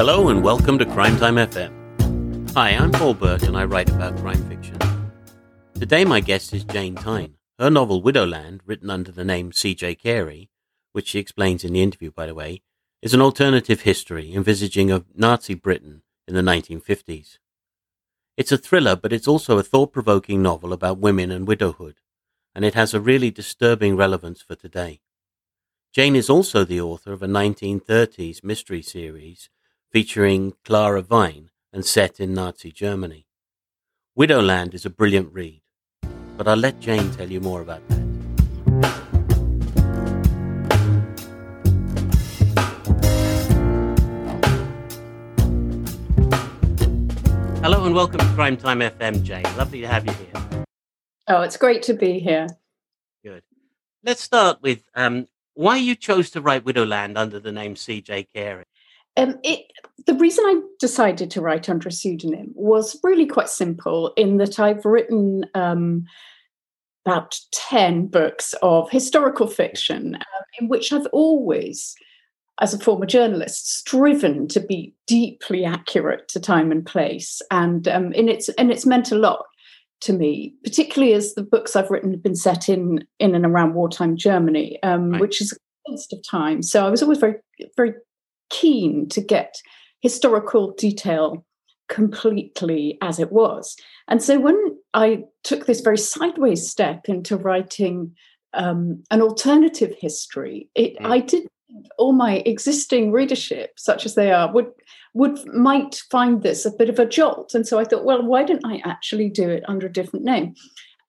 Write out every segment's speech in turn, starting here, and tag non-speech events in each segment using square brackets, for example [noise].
Hello and welcome to Crime Time FM. Hi, I'm Paul Burke and I write about crime fiction. Today my guest is Jane Thynne. Her novel Widowland, written under the name C.J. Carey, which she explains in the interview, by the way, is an alternative history envisaging of Nazi Britain in the 1950s. It's a thriller, but it's also a thought provoking novel about women and widowhood, and it has a really disturbing relevance for today. Jane is also the author of a 1930s mystery series featuring Clara Vine and set in Nazi Germany. Widowland is a brilliant read, but I'll let Jane tell you more about that. Hello and welcome to Crime Time FM, Jane. Lovely to have you here. Oh, it's great to be here. Good. Let's start with um, why you chose to write Widowland under the name C.J. Carey. Um, it, the reason I decided to write under a pseudonym was really quite simple in that I've written um, about 10 books of historical fiction uh, in which I've always, as a former journalist, striven to be deeply accurate to time and place. And, um, and, it's, and it's meant a lot to me, particularly as the books I've written have been set in in and around wartime Germany, um, right. which is of time. So I was always very, very keen to get historical detail completely as it was. And so when I took this very sideways step into writing um, an alternative history, it mm. I did all my existing readership, such as they are, would would might find this a bit of a jolt. And so I thought, well, why don't I actually do it under a different name?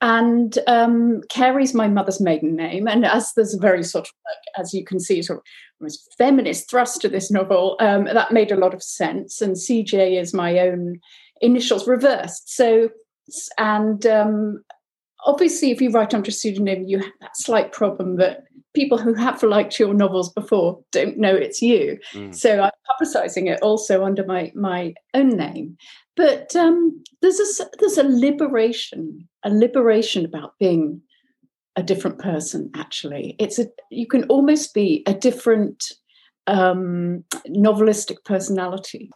And um, Carey's my mother's maiden name, and as there's a very sort of like, as you can see, sort of almost feminist thrust to this novel, um, that made a lot of sense. And CJ is my own initials reversed. So, and um, obviously, if you write under a pseudonym, you have that slight problem that people who have liked your novels before don't know it's you. Mm. So I'm publicizing it also under my my own name. But um, there's a there's a liberation, a liberation about being a different person. Actually, it's a you can almost be a different um, novelistic personality.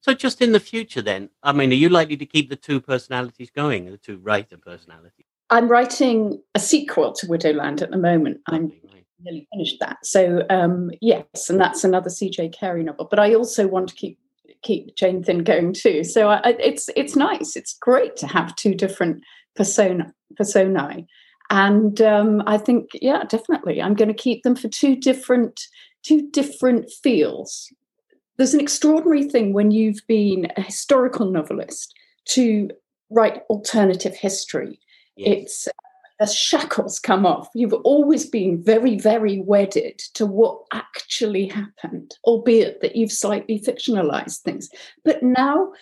So, just in the future, then, I mean, are you likely to keep the two personalities going, the two writer personalities? I'm writing a sequel to Widowland at the moment. I'm nearly finished that. So um, yes, and that's another C.J. Carey novel. But I also want to keep keep Jane Thynne going too. So I, it's it's nice. It's great to have two different persona personae, and um, I think yeah, definitely, I'm going to keep them for two different two different feels. There's an extraordinary thing when you've been a historical novelist to write alternative history Yes. It's the shackles come off. You've always been very, very wedded to what actually happened, albeit that you've slightly fictionalized things. But now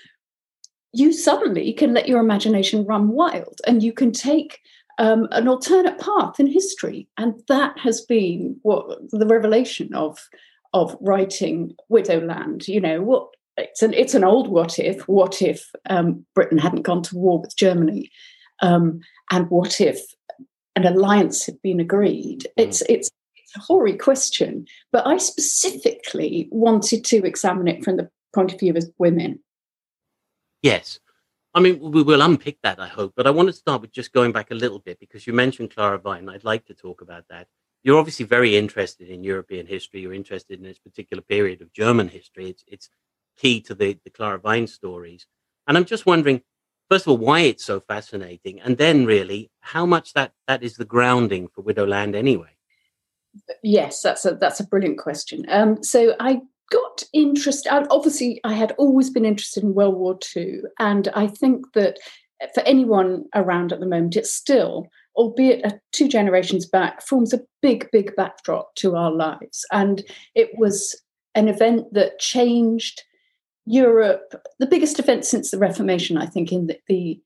you suddenly can let your imagination run wild and you can take um, an alternate path in history. And that has been what the revelation of of writing Widowland. You know, what it's an it's an old what if. What if um, Britain hadn't gone to war with Germany? Um, and what if an alliance had been agreed? Mm. It's it's a hoary question, but I specifically wanted to examine it from the point of view of women. Yes. I mean, we will unpick that, I hope, but I want to start with just going back a little bit because you mentioned Clara Vine. I'd like to talk about that. You're obviously very interested in European history. You're interested in this particular period of German history. It's, it's key to the, the Clara Vine stories. And I'm just wondering, first of all why it's so fascinating and then really how much that that is the grounding for widowland anyway. Yes that's a that's a brilliant question. Um, so i got interested obviously i had always been interested in world war ii and i think that for anyone around at the moment it's still albeit two generations back forms a big big backdrop to our lives. And it was an event that changed Europe, the biggest event since the Reformation, I think, in the, the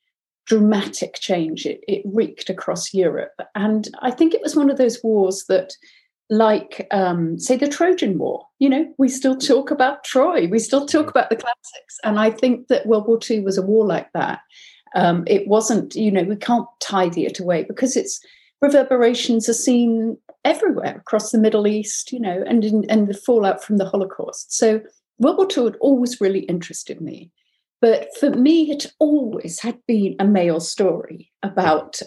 dramatic change it, it, wreaked across Europe. And I think it was one of those wars that, like, um, say, the Trojan War, you know, we still talk about Troy, we still talk about the classics. And I think that World War II was a war like that. Um, it wasn't, you know, we can't tidy it away because its reverberations are seen everywhere across the Middle East, you know, and in, and the fallout from the Holocaust. So World War II had always really interested me. But for me, it always had been a male story about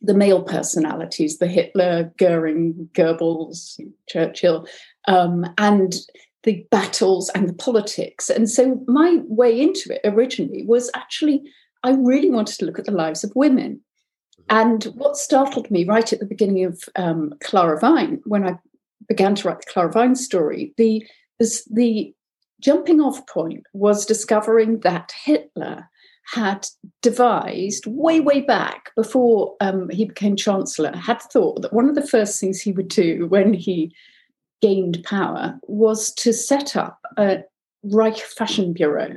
the male personalities, the Hitler, Goering, Goebbels, Churchill, um, and the battles and the politics. And so my way into it originally was actually, I really wanted to look at the lives of women. And what startled me right at the beginning of um, Clara Vine, when I began to write the Clara Vine story, the, the jumping off point was discovering that Hitler had devised way, way back before um, he became chancellor, had thought that one of the first things he would do when he gained power was to set up a Reich Fashion Bureau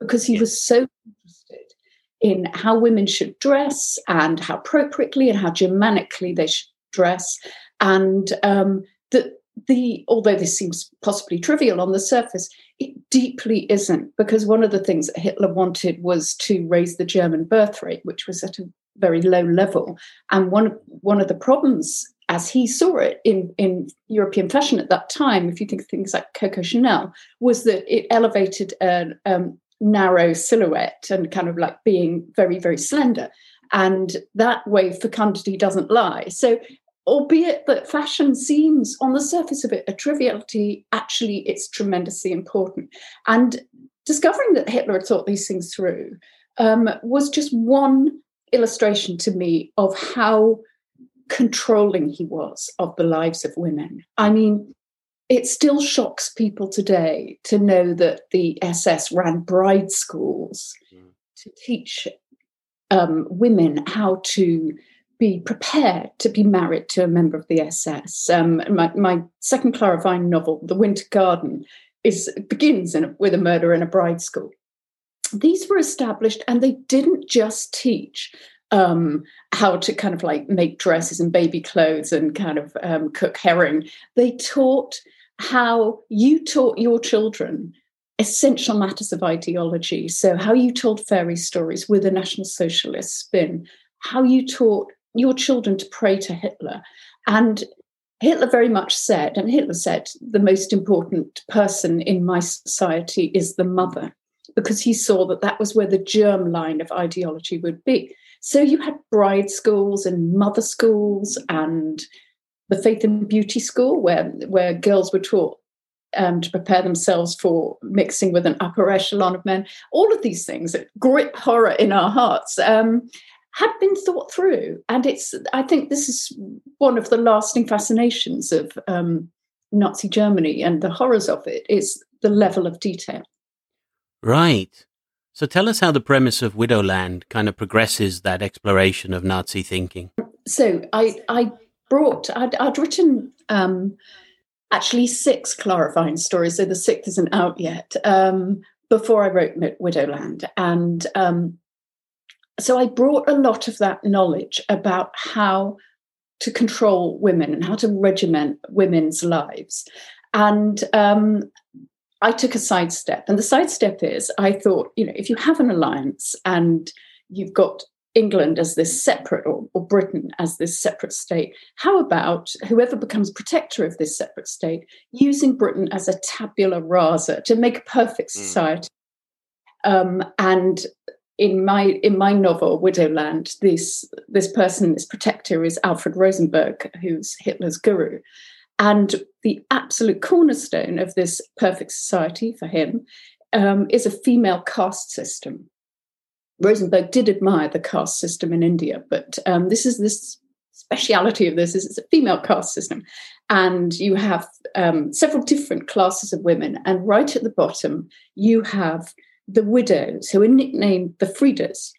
because he was so interested in how women should dress and how appropriately and how Germanically they should dress. And um, that the although this seems possibly trivial on the surface, it deeply isn't because one of the things that Hitler wanted was to raise the German birth rate, which was at a very low level. And one of one of the problems, as he saw it in, in European fashion at that time, if you think of things like Coco Chanel, was that it elevated a um, narrow silhouette and kind of like being very, very slender. And that way fecundity doesn't lie. So albeit that fashion seems on the surface of it a triviality, actually it's tremendously important. And discovering that Hitler had thought these things through um, was just one illustration to me of how controlling he was of the lives of women. I mean, it still shocks people today to know that the SS ran bride schools mm. to teach um, women how to be prepared to be married to a member of the SS. Um, my, my, second Clara Vine novel, The Winter Garden, is begins a, with a murder in a bride school. These were established, and they didn't just teach um, how to kind of like make dresses and baby clothes and kind of um, cook herring. They taught how you taught your children essential matters of ideology. So, how you told fairy stories with a National Socialist spin, how you taught your children to pray to Hitler. And Hitler very much said, and Hitler said, the most important person in my society is the mother, because he saw that that was where the germ line of ideology would be. So you had bride schools and mother schools and the faith and beauty school, where, where girls were taught um, to prepare themselves for mixing with an upper echelon of men. All of these things that grip horror in our hearts. Um, had been thought through. And it's, I think this is one of the lasting fascinations of um, Nazi Germany and the horrors of it is the level of detail. Right. So tell us how the premise of Widowland kind of progresses that exploration of Nazi thinking. So I, I brought, I'd, I'd written um, actually six Clara Vine stories, so the sixth isn't out yet, um, before I wrote Widowland. And um, so I brought a lot of that knowledge about how to control women and how to regiment women's lives. And um, I took a sidestep. And the sidestep is I thought, you know, if you have an alliance and you've got England as this separate, or, or, Britain as this separate state. How about whoever becomes protector of this separate state using Britain as a tabula rasa to make a perfect hmm. society? Mm. Um, and in my in my novel Widowland, this this person, this protector, is Alfred Rosenberg, who's Hitler's guru, and the absolute cornerstone of this perfect society for him um, is a female caste system. Rosenberg did admire the caste system in India, but um, this is this speciality of this is it's a female caste system, and you have um, several different classes of women, and right at the bottom you have the widows, who are nicknamed the Friedas.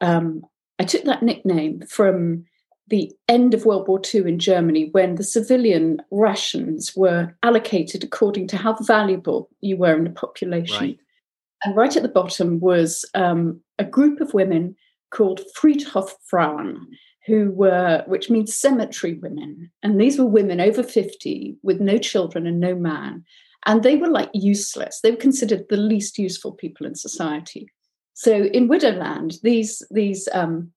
Um, I took that nickname from the end of World War II in Germany when the civilian rations were allocated according to how valuable you were in the population. Right. And right at the bottom was um, a group of women called Friedhofsfrauen, who were, which means cemetery women. And these were women over 50 with no children and no man and they were like useless. They were considered the least useful people in society. So in Widowland, these these um,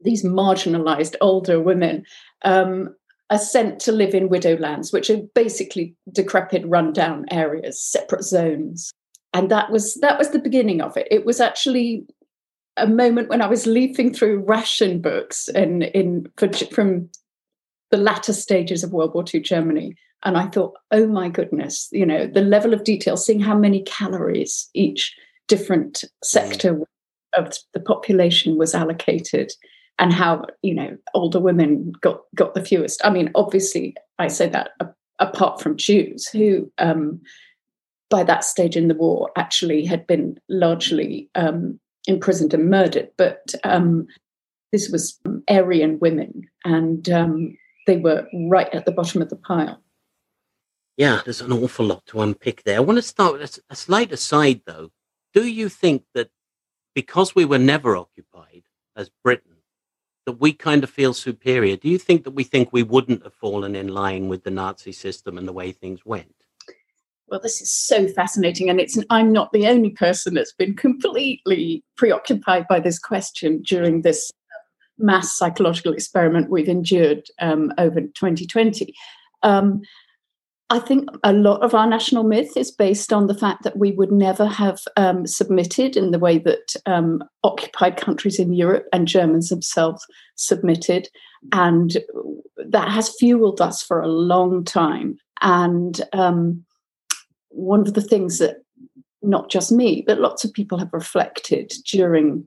these marginalized older women um, are sent to live in widowlands, which are basically decrepit, rundown areas, separate zones. And that was that was the beginning of it. It was actually a moment when I was leafing through ration books in, in from the latter stages of World War II Germany. And I thought, oh my goodness, you know, the level of detail, seeing how many calories each different sector mm. of the population was allocated and how, you know, older women got, got the fewest. I mean, obviously, I say that apart from Jews who, um, by that stage in the war, actually had been largely um, imprisoned and murdered. But um, this was Aryan women, and um, they were right at the bottom of the pile. Yeah, there's an awful lot to unpick there. I want to start with a, slight aside, though. Do you think that because we were never occupied as Britain, that we kind of feel superior? Do you think that we think we wouldn't have fallen in line with the Nazi system and the way things went? Well, this is so fascinating, and it's I'm not the only person that's been completely preoccupied by this question during this mass psychological experiment we've endured um, over 2020. Um, I think a lot of our national myth is based on the fact that we would never have um, submitted in the way that um, occupied countries in Europe and Germans themselves submitted. And that has fueled us for a long time. And um, one of the things that not just me, but lots of people have reflected during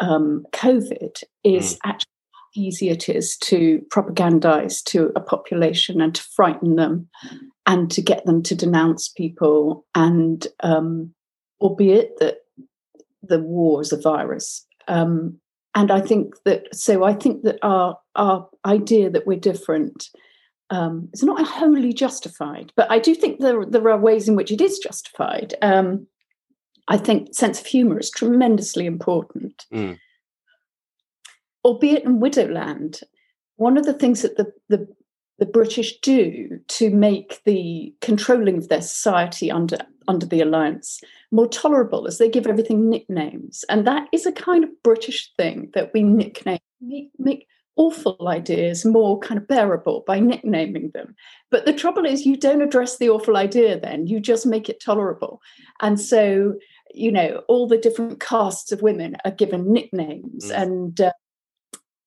um, COVID is mm. actually easy it is to propagandize to a population and to frighten them and to get them to denounce people. And um, albeit that the war is a virus. Um, and I think that, so I think that our, our idea that we're different um, is not wholly justified, but I do think there, there are ways in which it is justified. Um, I think sense of humour is tremendously important. Mm. Albeit in Widowland, one of the things that the, the the British do to make the controlling of their society under under the alliance more tolerable is they give everything nicknames, and that is a kind of British thing that we nickname make, make awful ideas more kind of bearable by nicknaming them. But the trouble is, you don't address the awful idea, then you just make it tolerable, and so you know all the different castes of women are given nicknames mm. and uh,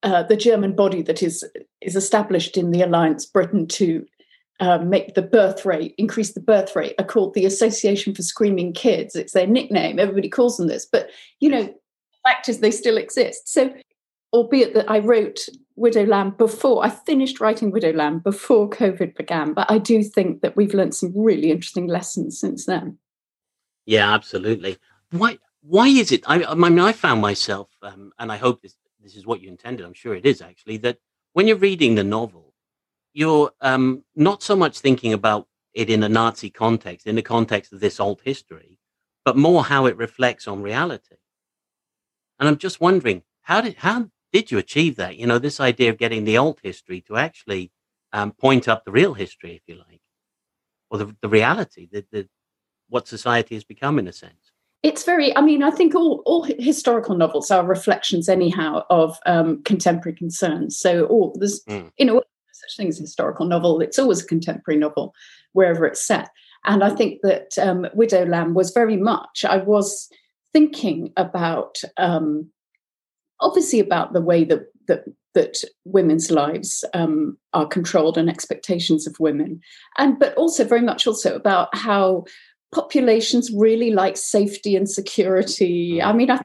uh, the german body that is is established in the alliance britain to uh, make the birth rate increase the birth rate are called the association for screaming kids it's their nickname everybody calls them this but you know fact is they still exist so albeit that i wrote widowland before i finished writing widowland before covid began but i do think that we've learned some really interesting lessons since then yeah, absolutely. Why? Why is it? I, I mean, I found myself, um, and I hope this this is what you intended. I'm sure it is actually that when you're reading the novel, you're um, not so much thinking about it in a Nazi context, in the context of this old history, but more how it reflects on reality. And I'm just wondering, how did how did you achieve that? You know, this idea of getting the old history to actually um, point up the real history, if you like, or the, the reality, the, the what society has become in a sense it's very i mean i think all, all historical novels are reflections anyhow of um, contemporary concerns. So all there's mm. you know such thing as historical novel it's always a contemporary novel wherever it's set. And i think that um, Lamb* was very much i was thinking about um, obviously about the way that that that women's lives um, are controlled and expectations of women. And but also very much also about how populations really like safety and security. I mean, I,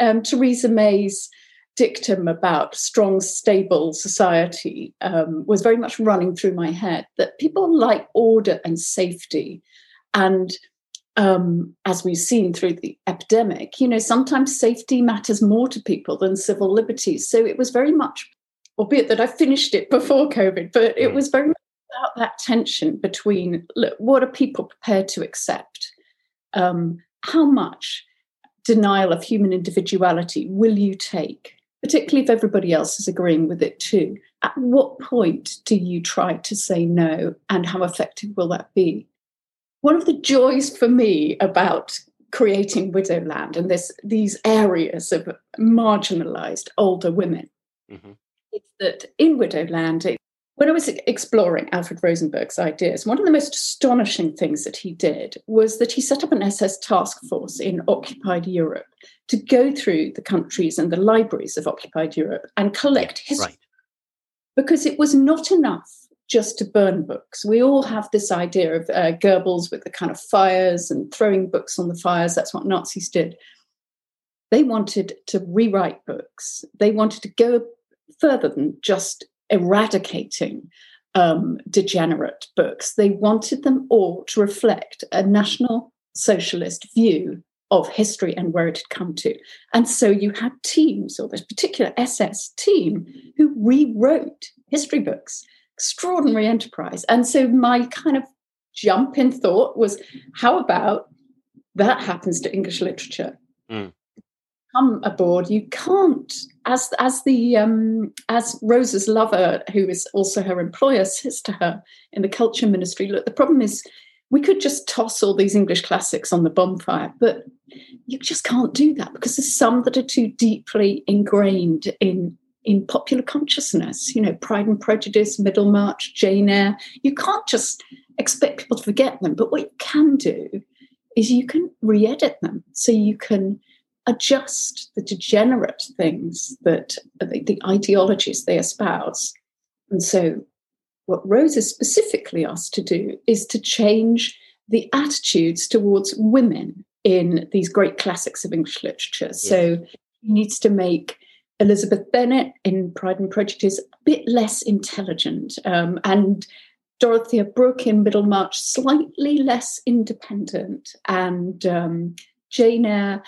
um, Theresa May's dictum about strong, stable society um, was very much running through my head that people like order and safety. And um, as we've seen through the epidemic, you know, sometimes safety matters more to people than civil liberties. So it was very much, albeit that I finished it before COVID, but it mm. was very much about that tension between look, what are people prepared to accept? Um, how much denial of human individuality will you take, particularly if everybody else is agreeing with it too? At what point do you try to say no, and how effective will that be? One of the joys for me about creating Widowland and this these areas of marginalized older women mm-hmm. is that in Widowland it when I was exploring Alfred Rosenberg's ideas, one of the most astonishing things that he did was that he set up an SS task force in occupied Europe to go through the countries and the libraries of occupied Europe and collect history. Right. Because it was not enough just to burn books. We all have this idea of uh, Goebbels with the kind of fires and throwing books on the fires. That's what Nazis did. They wanted to rewrite books. They wanted to go further than just eradicating um, degenerate books. They wanted them all to reflect a national socialist view of history and where it had come to. And so you had teams, or this particular SS team, who rewrote history books. Extraordinary enterprise. And so my kind of jump in thought was how about that happens to English literature? Mm come aboard, you can't, as as the um, as Rose's lover, who is also her employer, says to her in the culture ministry, look, the problem is we could just toss all these English classics on the bonfire, but you just can't do that because there's some that are too deeply ingrained in in popular consciousness. You know, Pride and Prejudice, Middlemarch, Jane Eyre. You can't just expect people to forget them, but what you can do is you can re-edit them so you can adjust the degenerate things that the, the ideologies they espouse. And so, what Rose is specifically asked to do is to change the attitudes towards women in these great classics of English literature. Yes. So, he needs to make Elizabeth Bennet in Pride and Prejudice a bit less intelligent um, and Dorothea Brooke in Middlemarch slightly less independent and um, Jane Eyre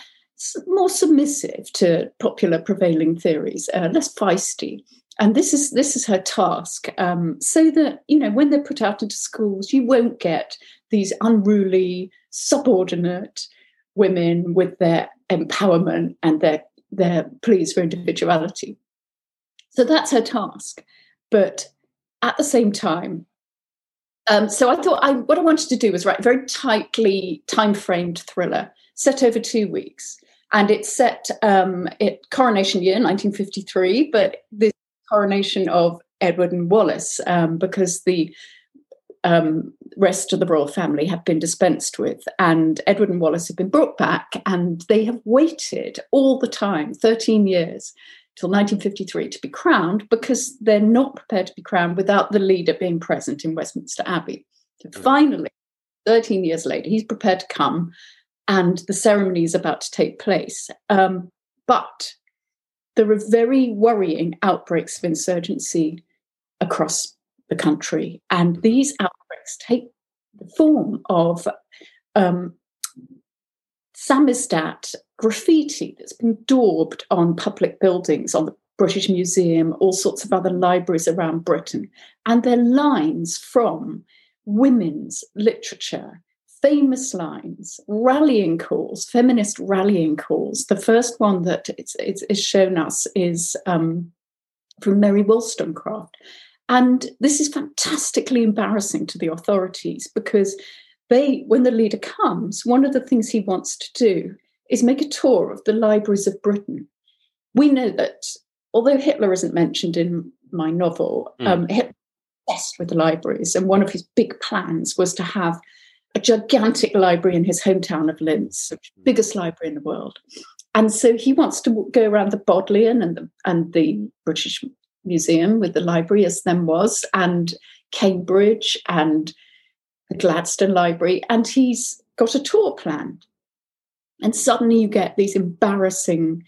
more submissive to popular prevailing theories, uh, less feisty. And this is this is her task, um, so that you know when they're put out into schools, you won't get these unruly, subordinate women with their empowerment and their their pleas for individuality. So that's her task. But at the same time, um, so I thought I, what I wanted to do was write a very tightly time framed thriller set over two weeks and it's set um, at coronation year 1953 but the coronation of edward and wallace um, because the um, rest of the royal family have been dispensed with and edward and wallace have been brought back and they have waited all the time 13 years till 1953 to be crowned because they're not prepared to be crowned without the leader being present in westminster abbey so mm. finally 13 years later he's prepared to come and the ceremony is about to take place. Um, but there are very worrying outbreaks of insurgency across the country. And these outbreaks take the form of um, samizdat graffiti that's been daubed on public buildings, on the British Museum, all sorts of other libraries around Britain. And they're lines from women's literature famous lines, rallying calls, feminist rallying calls. The first one that it's, it's, it's shown us is um, from Mary Wollstonecraft. And this is fantastically embarrassing to the authorities because they, when the leader comes, one of the things he wants to do is make a tour of the libraries of Britain. We know that although Hitler isn't mentioned in my novel, mm. um, Hitler obsessed with the libraries, and one of his big plans was to have a gigantic library in his hometown of Linz, biggest library in the world. And so he wants to go around the Bodleian and the, and the British Museum with the library as then was, and Cambridge and the Gladstone Library. And he's got a tour planned. And suddenly you get these embarrassing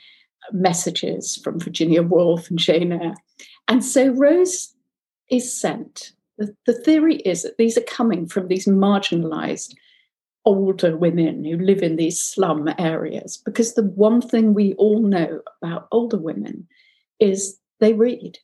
messages from Virginia Woolf and Jane Eyre. And so Rose is sent the, the theory is that these are coming from these marginalized older women who live in these slum areas because the one thing we all know about older women is they read.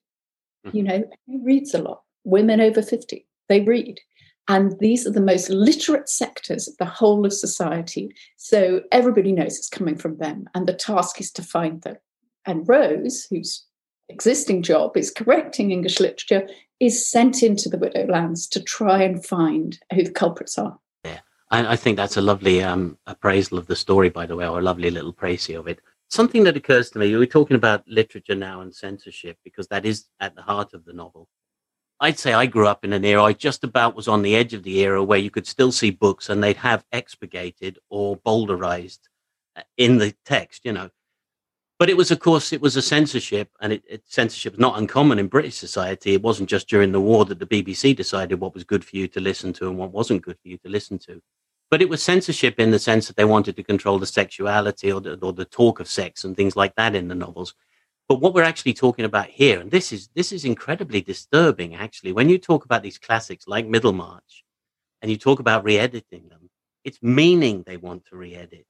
Mm-hmm. you know who reads a lot? Women over 50 they read. And these are the most literate sectors of the whole of society. So everybody knows it's coming from them and the task is to find them. And rose whose existing job is correcting english literature is sent into the widow lands to try and find who the culprits are. Yeah, I, I think that's a lovely um, appraisal of the story, by the way, or a lovely little précis of it. Something that occurs to me, we're talking about literature now and censorship because that is at the heart of the novel. I'd say I grew up in an era, I just about was on the edge of the era where you could still see books and they'd have expurgated or bowdlerized uh, in the text, you know. But it was, of course, it was a censorship, and it, it, censorship is not uncommon in British society. It wasn't just during the war that the BBC decided what was good for you to listen to and what wasn't good for you to listen to. But it was censorship in the sense that they wanted to control the sexuality or the, or the talk of sex and things like that in the novels. But what we're actually talking about here, and this is this is incredibly disturbing actually, when you talk about these classics like Middlemarch and you talk about re-editing them, it's meaning they want to re-edit.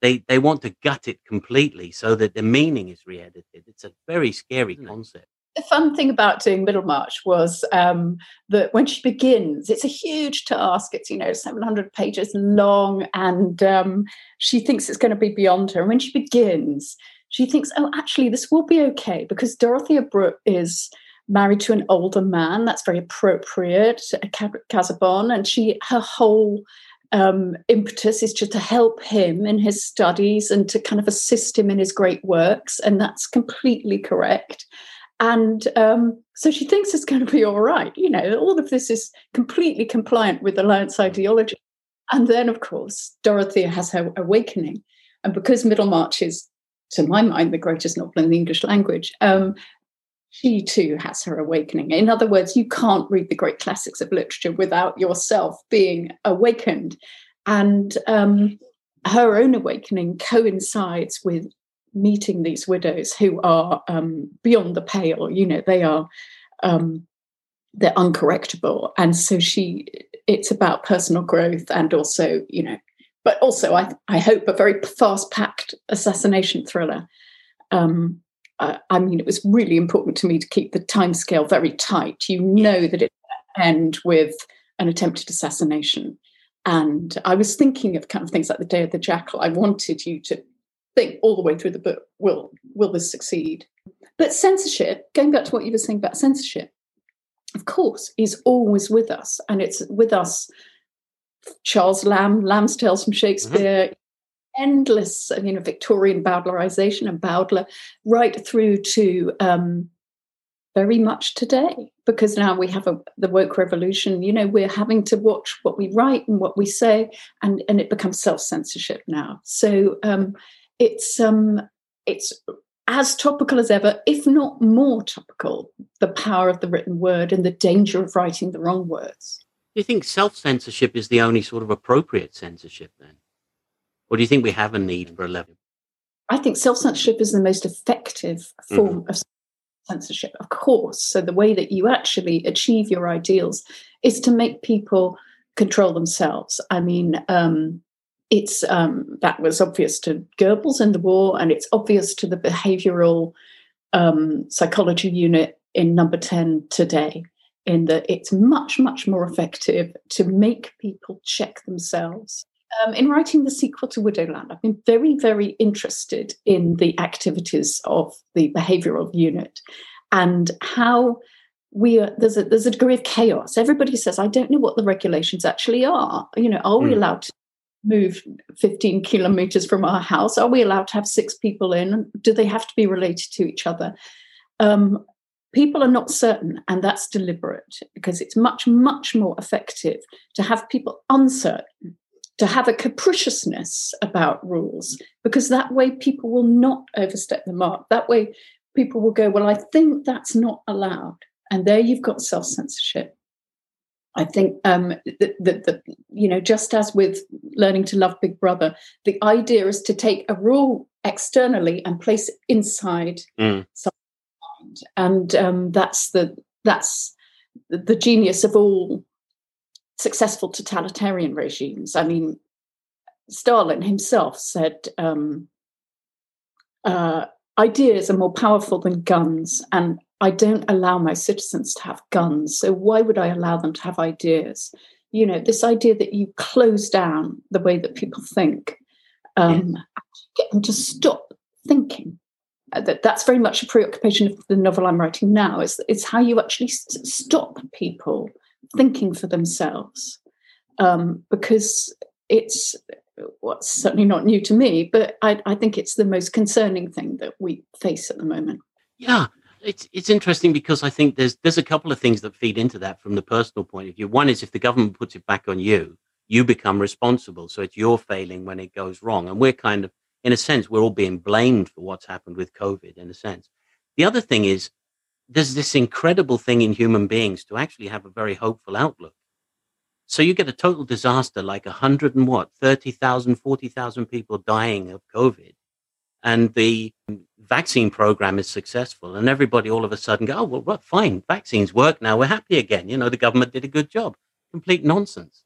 They they want to gut it completely so that the meaning is re-edited. It's a very scary concept. The fun thing about doing Middlemarch was um, that when she begins, it's a huge task. It's you know 700 pages long, and um, she thinks it's going to be beyond her. And when she begins, she thinks, oh, actually, this will be okay because Dorothea Brooke is married to an older man. That's very appropriate, Casaubon, and she her whole um, impetus is just to help him in his studies and to kind of assist him in his great works, and that's completely correct. And um, so she thinks it's going to be all right. You know, all of this is completely compliant with Alliance ideology. And then, of course, Dorothea has her awakening. And because Middlemarch is to my mind, the greatest novel in the English language. Um, she too has her awakening. In other words, you can't read the great classics of literature without yourself being awakened. And um, her own awakening coincides with meeting these widows who are um, beyond the pale. You know, they are um, they're uncorrectable, and so she. It's about personal growth and also, you know, but also I, I hope a very fast packed assassination thriller. Um, uh, I mean, it was really important to me to keep the timescale very tight. You know that it end with an attempted assassination. And I was thinking of kind of things like the Day of the Jackal. I wanted you to think all the way through the book, will will this succeed? But censorship, going back to what you were saying about censorship, of course, is always with us. And it's with us Charles Lamb, Lamb's Tales from Shakespeare, mm-hmm. Endless, you know, Victorian Bowdlerization and Bowdler, right through to um, very much today. Because now we have a, the woke revolution. You know, we're having to watch what we write and what we say, and and it becomes self censorship now. So um, it's um, it's as topical as ever, if not more topical. The power of the written word and the danger of writing the wrong words. Do you think self censorship is the only sort of appropriate censorship then? Or do you think we have a need for a level? I think self censorship is the most effective form mm-hmm. of censorship, of course. So the way that you actually achieve your ideals is to make people control themselves. I mean, um, it's um, that was obvious to Goebbels in the war, and it's obvious to the behavioral um, psychology unit in Number Ten today in that it's much, much more effective to make people check themselves. Um, in writing the sequel to Widowland, I've been very, very interested in the activities of the behavioral unit and how we are, there's a there's a degree of chaos. Everybody says, I don't know what the regulations actually are. You know, are we hmm. allowed to move 15 kilometers from our house? Are we allowed to have six people in? Do they have to be related to each other? Um, people are not certain, and that's deliberate because it's much, much more effective to have people uncertain, to have a capriciousness about rules, because that way people will not overstep the mark. That way people will go, Well, I think that's not allowed. And there you've got self censorship. I think um, that, that, that, you know, just as with learning to love Big Brother, the idea is to take a rule externally and place it inside mm and um, that's the that's the genius of all successful totalitarian regimes. I mean, Stalin himself said um, uh, ideas are more powerful than guns, and I don't allow my citizens to have guns. So why would I allow them to have ideas? You know, this idea that you close down the way that people think, um, get them to stop thinking uh, that that's very much a preoccupation of the novel I'm writing now. Is it's how you actually stop people thinking for themselves, um, because it's what's certainly not new to me, but I, I, think it's the most concerning thing that we face at the moment. Yeah, it's it's interesting because I think there's there's a couple of things that feed into that from the personal point of view. One is if the government puts it back on you, you become responsible. So it's your failing when it goes wrong. And we're kind of, in a sense, we're all being blamed for what's happened with COVID, in a sense. The other thing is there's this incredible thing in human beings to actually have a very hopeful outlook. So you get a total disaster like a hundred and what, 30,000, 40,000 people dying of COVID. And the vaccine program is successful. And everybody all of a sudden go, oh, well, fine, vaccines work now. We're happy again. You know, the government did a good job. Complete nonsense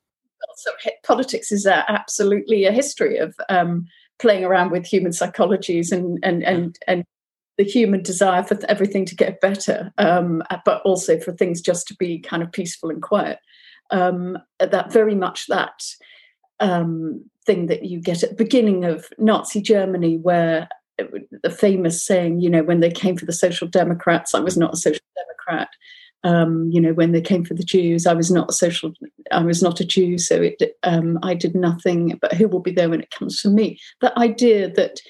so politics is a, absolutely a history of um, playing around with human psychologies and and and and the human desire for everything to get better, um, but also for things just to be kind of peaceful and quiet. Um, that very much that um, thing that you get at the beginning of Nazi Germany, where the famous saying, you know, when they came for the Social Democrats, I was not a Social Democrat um, you know, when they came for the Jews, I was not a social, I was not a Jew, so it, um, I did nothing. But who will be there when it comes for me? The idea that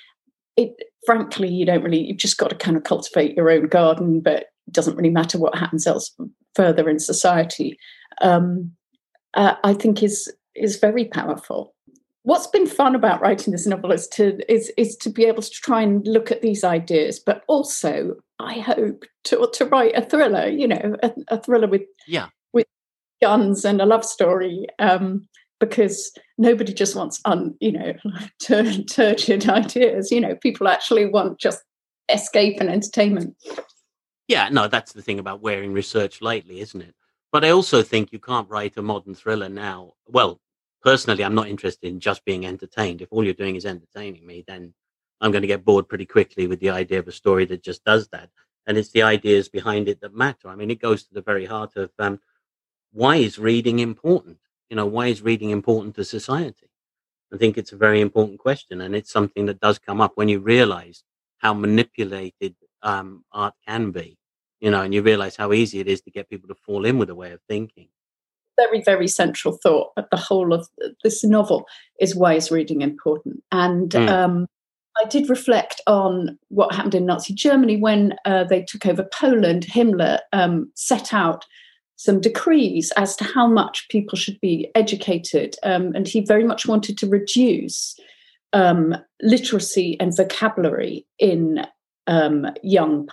it, frankly, you don't really, you've just got to kind of cultivate your own garden, but it doesn't really matter what happens else further in society. Um, uh, I think is is very powerful what's been fun about writing this novel is to is is to be able to try and look at these ideas, but also I hope to to write a thriller. You know, a, a thriller with yeah with guns and a love story. Um, because nobody just wants un, you know [laughs] tur- turgid ideas. You know, people actually want just escape and entertainment. Yeah, no, that's the thing about wearing research lately isn't it? But I also think you can't write a modern thriller now. Well, personally, I'm not interested in just being entertained. If all you're doing is entertaining me, then I'm going to get bored pretty quickly with the idea of a story that just does that. And it's the ideas behind it that matter. I mean, it goes to the very heart of um, why is reading important? You know, why is reading important to society? I think it's a very important question. And it's something that does come up when you realize how manipulated um, art can be, you know, and you realize how easy it is to get people to fall in with a way of thinking very, very central thought at the whole of this novel is why is reading important? And mm. um, I did reflect on what happened in Nazi Germany when uh, they took over Poland. Himmler um, set out some decrees as to how much people should be educated, um, and he very much wanted to reduce um, literacy and vocabulary in um, young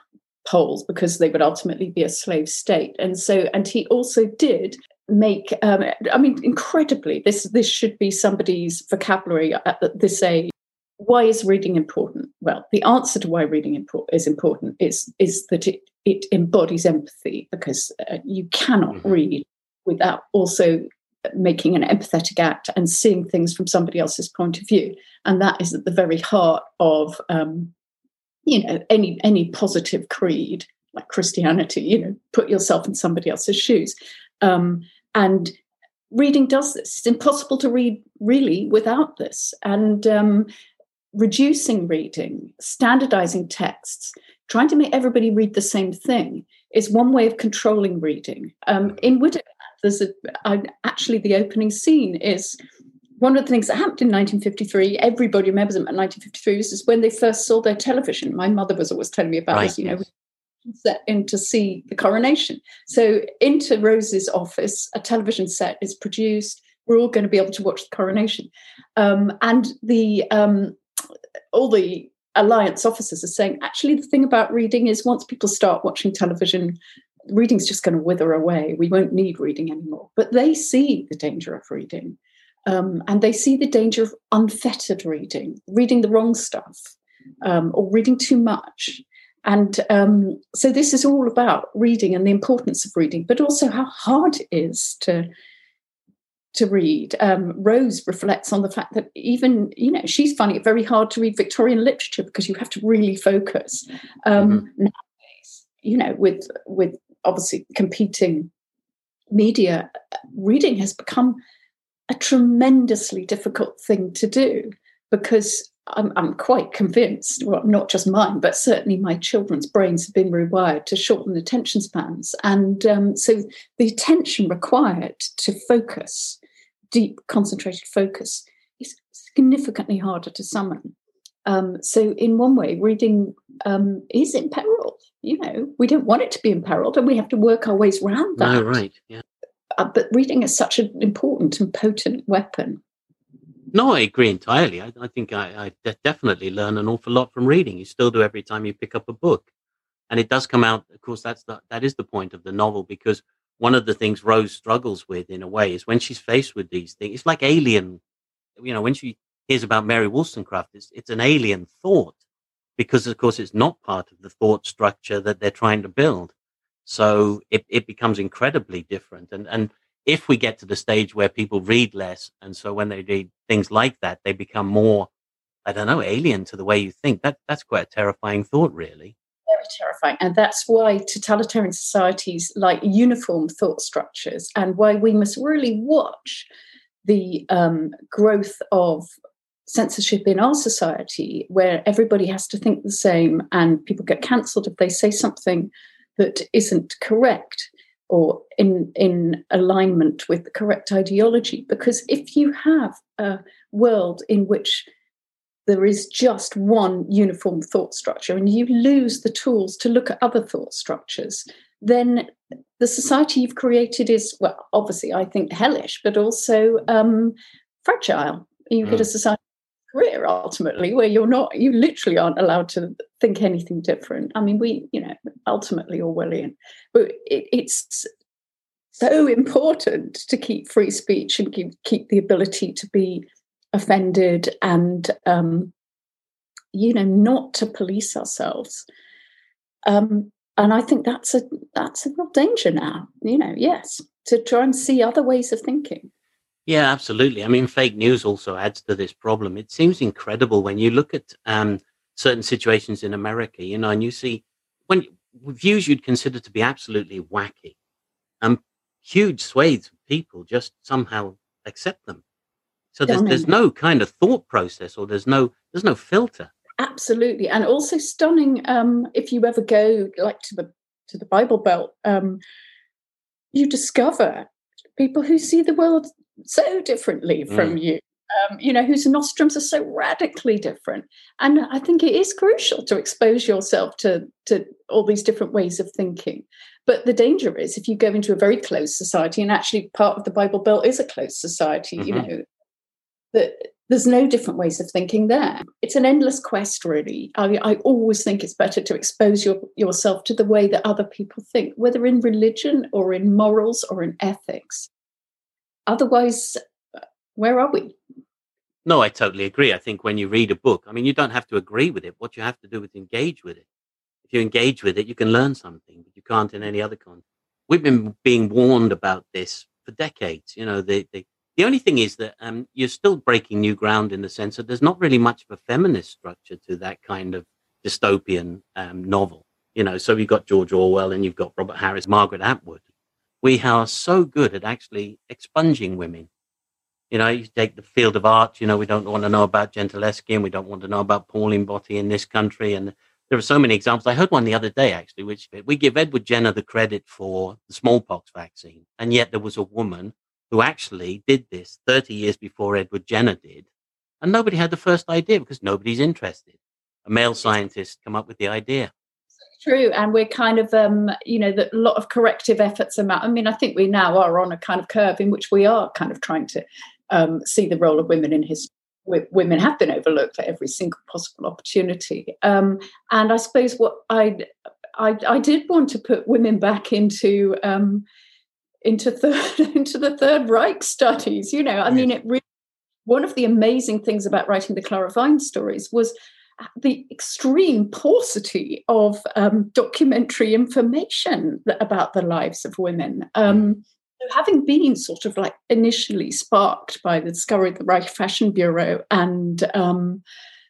Poles because they would ultimately be a slave state. And so, and he also did make um, i mean incredibly this this should be somebody's vocabulary at this age why is reading important well the answer to why reading is important is is that it, it embodies empathy because uh, you cannot mm-hmm. read without also making an empathetic act and seeing things from somebody else's point of view and that is at the very heart of um, you know any any positive creed like christianity you know put yourself in somebody else's shoes um, and reading does this. It's impossible to read really without this. And um, reducing reading, standardizing texts, trying to make everybody read the same thing is one way of controlling reading. Um, in Widow, there's a, I, actually the opening scene is one of the things that happened in 1953. Everybody remembers it in 1953. This is when they first saw their television. My mother was always telling me about right, this. You know, set in to see the coronation. So into Rose's office, a television set is produced. We're all going to be able to watch the coronation, um, and the um, all the alliance officers are saying actually the thing about reading is once people start watching television reading's just going to wither away. We won't need reading anymore. But they see the danger of reading um, and they see the danger of unfettered reading reading the wrong stuff um, or reading too much. And um, so this is all about reading and the importance of reading, but also how hard it is to to read. Um, Rose reflects on the fact that even you know she's finding it very hard to read Victorian literature because you have to really focus. Um, mm-hmm. Nowadays, you know, with with obviously competing media, reading has become a tremendously difficult thing to do because I'm, I'm quite convinced, well, not just mine, but certainly my children's brains have been rewired to shorten attention spans. And um, so the attention required to focus, deep, concentrated focus, is significantly harder to summon. Um, so, in one way, reading um, is imperiled. You know, we don't want it to be imperiled, and we have to work our ways around that. No, right, yeah. Uh, but reading is such an important and potent weapon. No, I agree entirely. I, I think I, I de- definitely learn an awful lot from reading. You still do every time you pick up a book, and it does come out. Of course, that's the, that is the point of the novel because one of the things Rose struggles with in a way is when she's faced with these things. It's like alien. You know, when she hears about Mary Wollstonecraft, it's it's an alien thought because, of course, it's not part of the thought structure that they're trying to build. So it, it becomes incredibly different. And and if we get to the stage where people read less, and so when they read things like that, they become more, I don't know, alien to the way you think. That that's quite a terrifying thought, really. Very terrifying, and that's why totalitarian societies like uniform thought structures, and why we must really watch the um, growth of censorship in our society, where everybody has to think the same, and people get cancelled if they say something that isn't correct or in in alignment with the correct ideology because if you have a world in which there is just one uniform thought structure and you lose the tools to look at other thought structures then the society you've created is well obviously i think hellish but also um, fragile you mm. get a society career ultimately where you're not you literally aren't allowed to think anything different. I mean we you know ultimately orwellian but it, it's so important to keep free speech and keep, keep the ability to be offended and um, you know not to police ourselves. Um, and i think that's a that's a real danger now you know yes to try and see other ways of thinking yeah, absolutely. I mean, fake news also adds to this problem. It seems incredible when you look at um, certain situations in America, you know, and you see when views you'd consider to be absolutely wacky, um, huge swathes of people just somehow accept them. So there's, there's no kind of thought process, or there's no there's no filter. Absolutely, and also stunning. Um, if you ever go like to the to the Bible Belt, um, you discover people who see the world so differently from mm. you. Um, you know, whose nostrums are so radically different. And I think it is crucial to expose yourself to, to all these different ways of thinking. But the danger is if you go into a very closed society, and actually part of the Bible Belt is a closed society, mm-hmm. you know, that there's no different ways of thinking there. It's an endless quest, really. I, I always think it's better to expose your, yourself to the way that other people think, whether in religion or in morals or in ethics otherwise, where are we? No, I totally agree. I think when you read a book, I mean, you don't have to agree with it. What you have to do is engage with it. If you engage with it, you can learn something, but you can't in any other context. We've been being warned about this for decades. You know, the, the, the only thing is that um, you're still breaking new ground in the sense that there's not really much of a feminist structure to that kind of dystopian um, novel. You know, so you've got George Orwell and you've got Robert Harris, Margaret Atwood we are so good at actually expunging women. You know, you take the field of art, you know, we don't want to know about Gentileschi and we don't want to know about Pauline Boty in this country. And there are so many examples. I heard one the other day, actually, which we give Edward Jenner the credit for the smallpox vaccine. And yet there was a woman who actually did this 30 years before Edward Jenner did. And nobody had the first idea because nobody's interested. A male scientist come up with the idea true and we're kind of um you know that a lot of corrective efforts are i mean i think we now are on a kind of curve in which we are kind of trying to um, see the role of women in history women have been overlooked at every single possible opportunity. Um, and i suppose what I, I i did want to put women back into um, into third [laughs] into the third reich studies you know i mean it really one of the amazing things about writing the clara vine stories was the extreme paucity of um, documentary information about the lives of women. Um, having been sort of like initially sparked by the discovery of the Reich Fashion Bureau and um,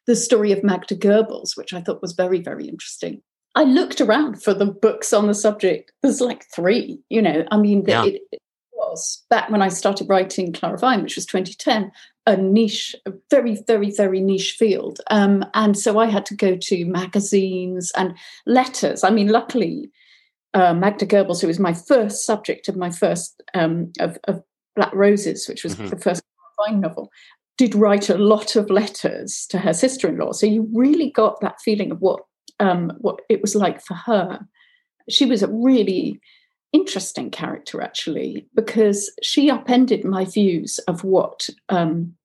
the story of Magda Goebbels, which I thought was very, very interesting. I looked around for the books on the subject. There's like three, you know. I mean, yeah. it, it was back when I started writing Clara Vine, which was 2010 a niche, a very, very, very niche field. Um, and so I had to go to magazines and letters. I mean, luckily, uh, Magda Goebbels, who was my first subject of my first um, of, of, Black Roses, which was mm-hmm. the first Vine novel, did write a lot of letters to her sister-in-law. So you really got that feeling of what um, what it was like for her. She was a really interesting character, actually, because she upended my views of what um,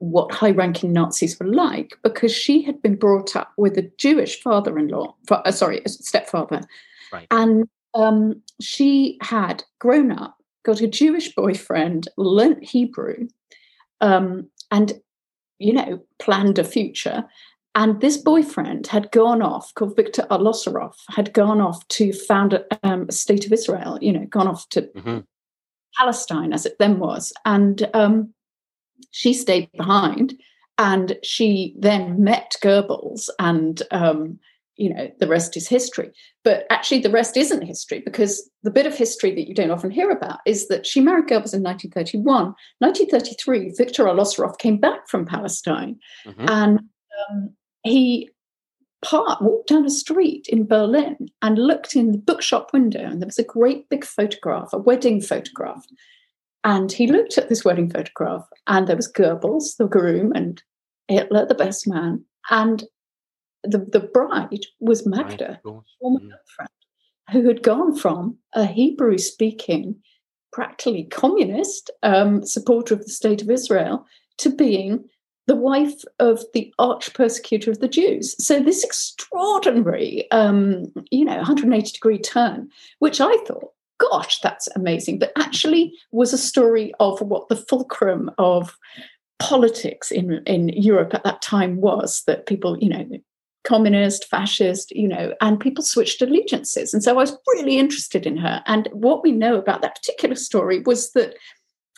what high-ranking Nazis were like, because she had been brought up with a Jewish father-in-law, uh, sorry, a stepfather, right. and um, she had grown up, got a Jewish boyfriend, learnt Hebrew, um, and you know, planned a future. And this boyfriend had gone off, called Victor Arlosoroff, had gone off to found a, um, a state of Israel, you know, gone off to mm-hmm. Palestine as it then was. And um, she stayed behind and she then met Goebbels and um, you know the rest is history but actually the rest isn't history because the bit of history that you don't often hear about is that she married Goebbels in 1931 1933 Victor Arlosoroff came back from Palestine mm-hmm. and um, he part walked down a street in Berlin and looked in the bookshop window and there was a great big photograph a wedding photograph and he looked at this wedding photograph and there was Goebbels the groom and Hitler the best man and the, the bride was Magda, right, former mm. girlfriend, who had gone from a Hebrew speaking, practically communist um, supporter of the state of Israel to being the wife of the arch persecutor of the Jews. So this extraordinary, um, you know, 180 degree turn, which I thought, gosh, that's amazing, but actually was a story of what the fulcrum of politics in, in Europe at that time was that people, you know, communist, fascist, you know, and people switched allegiances. And so I was really interested in her. And what we know about that particular story was that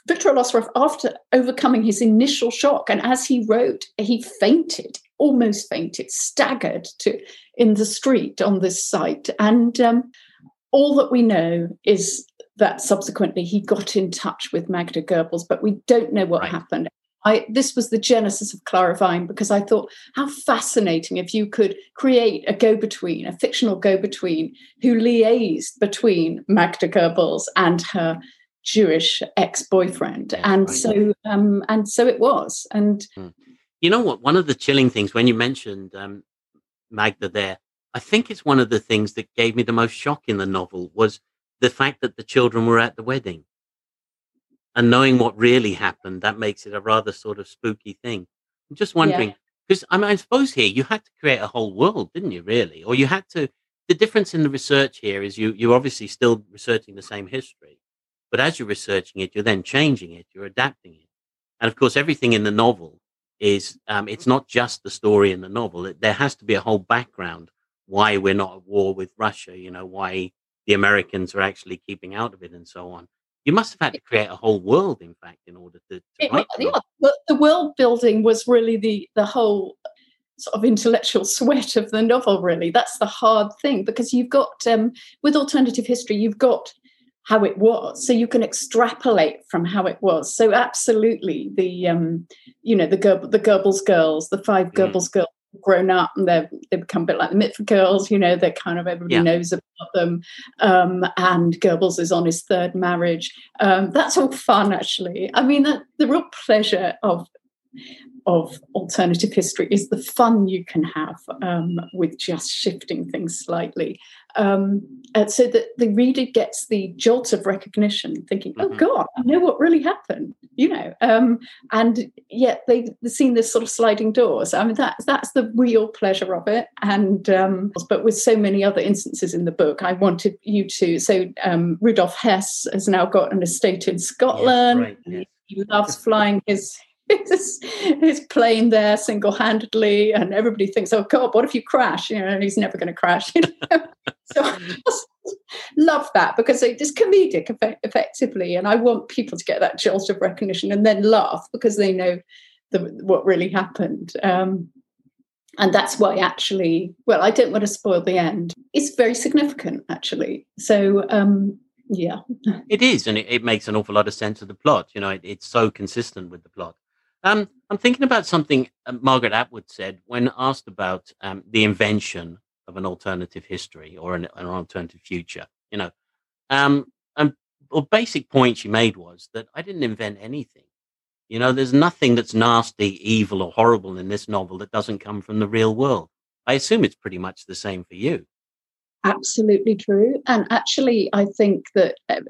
Victor Arlosoroff, after overcoming his initial shock, and as he wrote, he fainted, almost fainted, staggered to in the street on this site. And um, all that we know is that subsequently he got in touch with Magda Goebbels, but we don't know what right. happened. I, this was the genesis of Clara Vine because I thought how fascinating if you could create a go-between, a fictional go-between who liaised between Magda Goebbels and her Jewish ex-boyfriend, yeah, and right. so um, and so it was. And hmm. you know what? One of the chilling things when you mentioned um, Magda there, I think it's one of the things that gave me the most shock in the novel was the fact that the children were at the wedding and knowing what really happened, that makes it a rather sort of spooky thing. I'm just wondering because yeah. I, mean, I suppose here you had to create a whole world, didn't you? Really, or you had to. The difference in the research here is you you're obviously still researching the same history, but as you're researching it, you're then changing it, you're adapting it, and of course, everything in the novel is um, it's not just the story in the novel. It, there has to be a whole background why we're not at war with Russia. You know why the Americans are actually keeping out of it, and so on. You must have had to create a whole world, in fact, in order to. to it, yeah, the, the world building was really the the whole sort of intellectual [laughs] sweat of the novel. Really, that's the hard thing because you've got um, with alternative history, you've got how it was so you can extrapolate from how it was so absolutely the um you know the Goebbels, the Goebbels girls the five mm. Goebbels girls grown up and they they become a bit like the Mitford girls, you know, they're kind of everybody yeah. knows about them. Um, and Goebbels is on his third marriage. Um, that's all fun, actually. I mean, the, the real pleasure of of alternative history is the fun you can have um, with just shifting things slightly. Um, so that the reader gets the jolt of recognition, thinking, oh mm-hmm. God, I know what really happened, you know. Um, and yet they've seen this sort of sliding doors. I mean, that's, that's the real pleasure of it. And, um, but with so many other instances in the book, I wanted you to. So um, Rudolf Hess has now got an estate in Scotland. Yes, right, yes. He loves flying his his, his plane there single-handedly and everybody thinks oh god what if you crash? You know he's never going to crash [laughs] you know? so I just love that because it's comedic effect- effectively and i want people to get that jolt of recognition and then laugh because they know the, what really happened. Um, and that's why actually well i don't want to spoil the end. It's very significant actually. So um, yeah. It is and it, it, makes an awful lot of sense of the plot you know? It, it's so consistent with the plot um, I'm thinking about something uh, Margaret Atwood said when asked about um, the invention of an alternative history or an, an alternative future. You know, um, and a basic point she made was that I didn't invent anything. You know, there's nothing that's nasty, evil, or horrible in this novel that doesn't come from the real world. I assume it's pretty much the same for you. Absolutely true. And actually, I think that uh,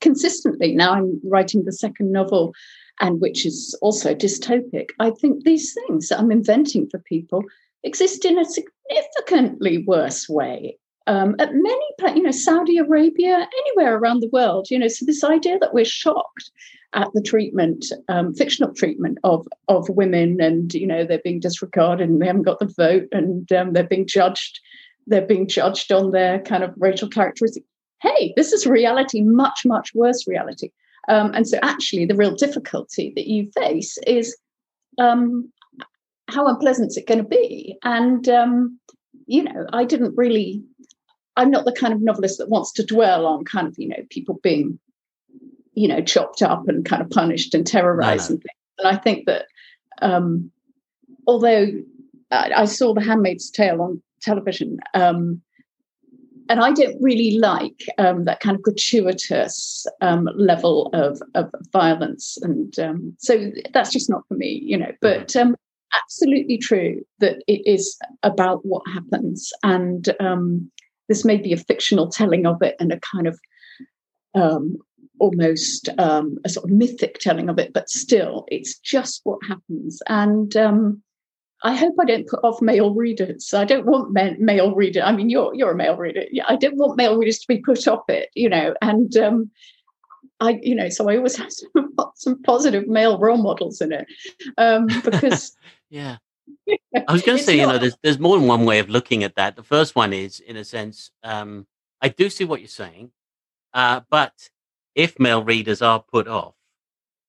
consistently now I'm writing the second novel, and which is also dystopic. I think these things that I'm inventing for people exist in a significantly worse way. Um, at many, you know, Saudi Arabia, anywhere around the world, you know. So this idea that we're shocked at the treatment, um, fictional treatment of of women, and you know they're being disregarded and they haven't got the vote, and um, they're being judged, they're being judged on their kind of racial characteristics. Hey, this is reality, much much worse reality. Um, and so, actually, the real difficulty that you face is um, how unpleasant is it going to be? And um, you know, I didn't really. I'm not the kind of novelist that wants to dwell on kind of you know people being, you know, chopped up and kind of punished and terrorized no, no. and things. And I think that um, although I, I, saw The Handmaid's Tale on television, um, and I don't really like um, that kind of gratuitous um, level of, of violence, and um, so that's just not for me, you know. Mm-hmm. But um, absolutely true that it is about what happens, and um, this may be a fictional telling of it and a kind of um, almost um, a sort of mythic telling of it, but still, it's just what happens. And um, I hope I don't put off male readers. I don't want men, male reader. I mean, you're you're a male reader. Yeah, I don't want male readers to be put off it. You know, and um, I, you know, so I always [laughs] have some, some positive male role models in it um, because [laughs] Yeah. [laughs] I was going to say, not... you know, there's there's more than one way of looking at that. The first one is, in a sense, um, I do see what you're saying, uh, but if male readers are put off,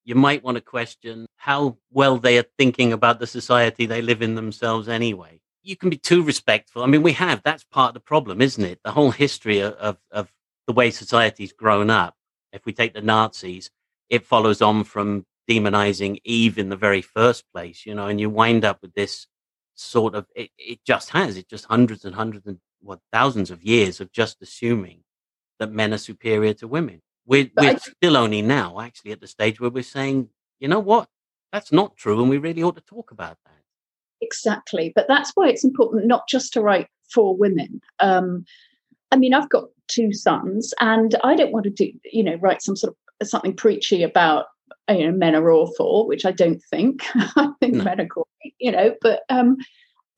you might want to question how well they are thinking about the society they live in themselves anyway. You can be too respectful. I mean, we have that's part of the problem, isn't it? The whole history of, of, the way society's grown up. If we take the Nazis, it follows on from demonizing Eve in the very first place, you know, and you wind up with this sort of it, it just has it just hundreds and hundreds and what thousands of years of just assuming that men are superior to women. We're, we're I, still only now actually at the stage where we're saying, you know what, that's not true, and we really ought to talk about that. Exactly, but that's why it's important not just to write for women. Um, I mean, I've got two sons, and I don't want to do, you know, write some sort of something preachy about you know men are awful which i don't think [laughs] i think no. men are great you know but um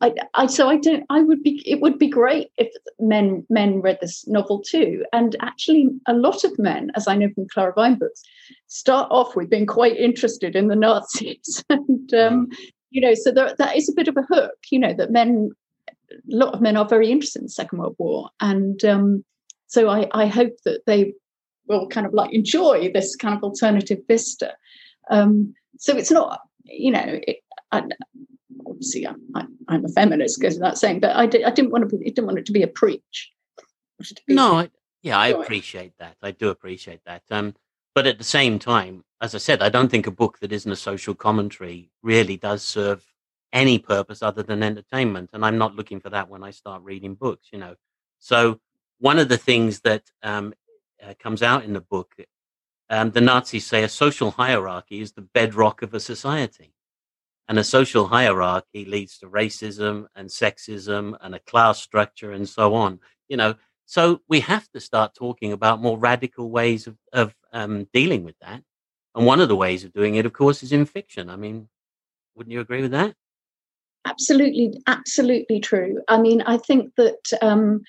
I, I so I don't I would be it would be great if men men read this novel too. And actually a lot of men as I know from Clara Vine books start off with being quite interested in the Nazis. [laughs] And um, you know so there, that is a bit of a hook you know that men a lot of men are very interested in the Second World War. And um, so I, I hope that they will kind of like enjoy this kind of alternative vista. Um, so it's not, you know, it, I, obviously I'm, I, am a feminist because of that saying, but I, did, I didn't want to be, didn't want it to be a preach. Be no, I, yeah, I appreciate that. I do appreciate that. Um, but at the same time, as I said, I don't think a book that isn't a social commentary really does serve any purpose other than entertainment. And I'm not looking for that when I start reading books, you know. So one of the things that um, uh, comes out in the book, um, the Nazis say a social hierarchy is the bedrock of a society. And a social hierarchy leads to racism and sexism and a class structure and so on. You know, so we have to start talking about more radical ways of, of um, dealing with that. And one of the ways of doing it, of course, is in fiction. I mean, wouldn't you agree with that? Absolutely, absolutely true. I mean, I think that um,